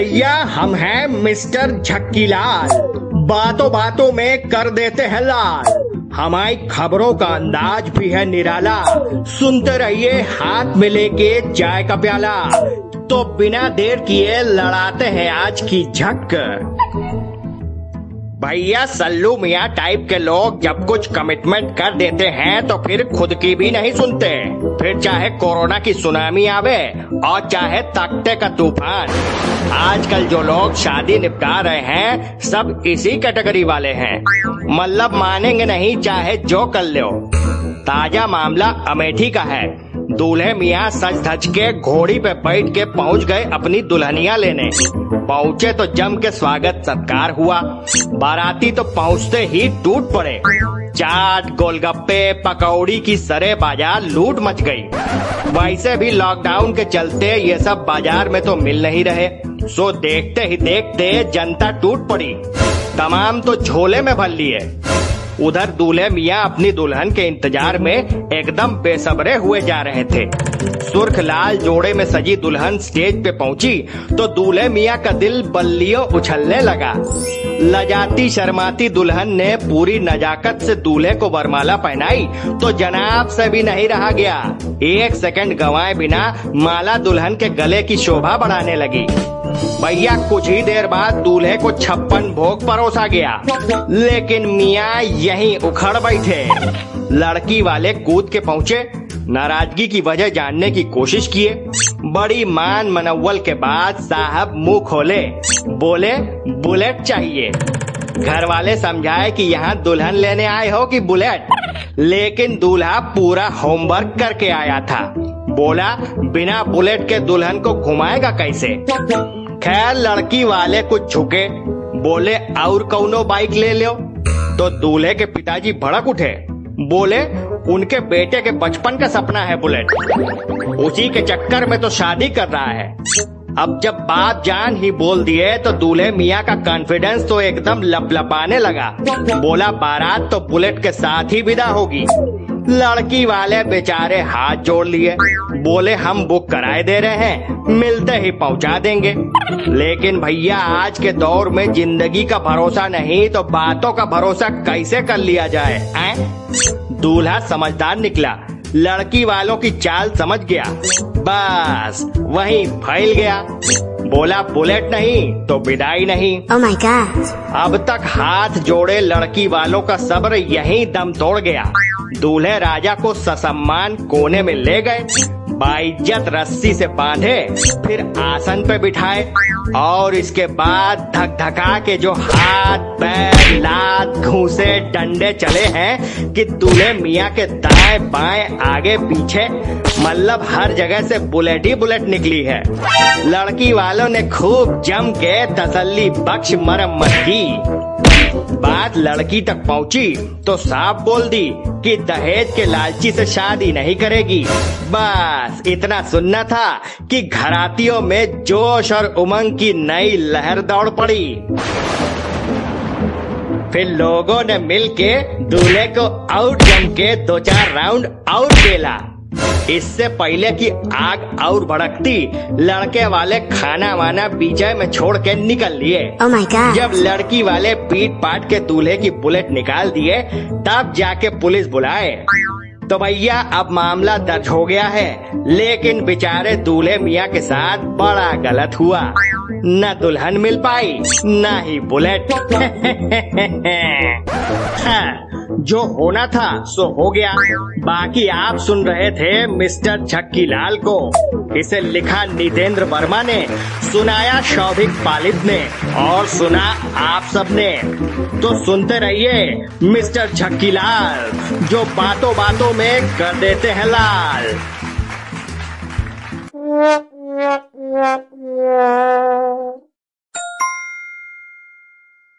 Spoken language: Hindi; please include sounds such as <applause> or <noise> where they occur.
भैया, हम हैं मिस्टर झक्कीलाल। बातों बातों में कर देते हैं लाल। हमारी खबरों का अंदाज भी है निराला। सुनते रहिए, हाथ में लेके चाय का प्याला। तो बिना देर किए लड़ाते हैं आज की झक। भैया, सल्लू मिया टाइप के लोग जब कुछ कमिटमेंट कर देते हैं तो फिर खुद की भी नहीं सुनते। फिर चाहे कोरोना की सुनामी आवे और चाहे तख्ते का तूफ़ान। आजकल जो लोग शादी निपटा रहे हैं, सब इसी कैटेगरी वाले हैं। मतलब मानेंगे नहीं, चाहे जो कर लो। ताज़ा मामला अमेठी का है। दूल्हे मियाँ सज धज के घोड़ी पे बैठ के पहुँच गए अपनी दुल्हनिया लेने। पहुँचे तो जम के स्वागत सत्कार हुआ। बाराती तो पहुँचते ही टूट पड़े। चाट, गोलगप्पे, पकौड़ी की सरे बाज़ार लूट मच गई। वैसे भी लॉकडाउन के चलते ये सब बाज़ार में तो मिल नहीं रहे। सो देखते ही देखते जनता टूट पड़ी। तमाम तो झोले में भर लिए। उधर दूल्हे मियाँ अपनी दुल्हन के इंतज़ार में एकदम बेसब्रे हुए जा रहे थे। सुर्ख लाल जोड़े में सजी दुल्हन स्टेज पे पहुँची तो दूल्हे मियाँ का दिल बल्लियों उछलने लगा। लजाती, शर्माती दुल्हन ने पूरी नजाकत से दूल्हे को वरमाला पहनाई तो जनाब से भी नहीं रहा गया। एक सेकंड गंवाए बिना माला दुल्हन के गले की शोभा बढ़ाने लगी। भैया, कुछ ही देर बाद दूल्हे को छप्पन भोग परोसा गया। लेकिन मियाँ यहीं उखड़ बैठे। लड़की वाले कूद के पहुँचे। नाराज़गी की वजह जानने की कोशिश किए। बड़ी मान मनव्वल के बाद साहब मुँह खोले। बोले, बुलेट चाहिए। घर वाले समझाए कि यहाँ दुल्हन लेने आए हो कि बुलेट। लेकिन दूल्हा पूरा होमवर्क करके आया था। बोला, बिना बुलेट के दुल्हन को घुमाएगा कैसे? खैर, लड़की वाले कुछ झुके। बोले, और कौनो बाइक ले लो? तो दूल्हे के पिताजी भड़क उठे। बोले, उनके बेटे के बचपन का सपना है बुलेट। उसी के चक्कर में तो शादी कर रहा है। अब जब बाप जान ही बोल दिए तो दूल्हे मियाँ का कॉन्फिडेंस तो एकदम लपलपाने लगा। बोला, बारात तो बुलेट के साथ ही विदा होगी। लड़की वाले बेचारे हाथ जोड़ लिए। बोले, हम बुक कराए दे रहे हैं, मिलते ही पहुँचा देंगे। लेकिन भैया, आज के दौर में ज़िंदगी का भरोसा नहीं तो बातों का भरोसा कैसे कर लिया जाए? दूल्हा समझदार निकला। लड़की वालों की चाल समझ गया। बस, वहीं फैल गया। बोला बुलेट नहीं तो विदाई नहीं Oh my god. अब तक हाथ जोड़े लड़की वालों का सब्र यहीं दम तोड़ गया दूल्हे राजा को ससम्मान कोने में ले गए बाइज्जत रस्सी से बांधे फिर आसन पे बिठाए और इसके बाद धक धका के जो हाथ पैर लात घूसे डंडे चले हैं कि दूल्हे मियाँ के दाएँ बाएँ आगे पीछे मतलब हर जगह से बुलेट ही बुलेट निकली है। लड़की वालों ने खूब जम के तसल्ली बख्श मरम्मत की। बात लड़की तक पहुँची तो साफ़ बोल दी कि दहेज के लालची से शादी नहीं करेगी। बस इतना सुनना था कि घरातियों में जोश और उमंग की नई लहर दौड़ पड़ी। फिर लोगों ने मिलके दूल्हे को आउट जम के दो चार राउंड आउट खेला। इससे पहले कि आग और भड़कती लड़के वाले खाना वाना बीचे में छोड़ के निकल लिए। Oh जब लड़की वाले पीट पाट के दूल्हे की बुलेट निकाल दिए तब जाके पुलिस बुलाए। तो भैया अब मामला दर्ज हो गया है लेकिन बेचारे दूल्हे मियाँ के साथ बड़ा गलत हुआ। न दुल्हन मिल पाई न ही बुलेट। <laughs> हाँ, जो होना था, सो हो गया। बाकी आप सुन रहे थे मिस्टर झक्की लाल को। इसे लिखा नितेंद्र वर्मा ने, सुनाया शौभिक पालित ने, और सुना आप सबने तो सुनते रहिए मिस्टर झक्की लाल, जो बातों बातों में कर देते हैं लाल. <laughs>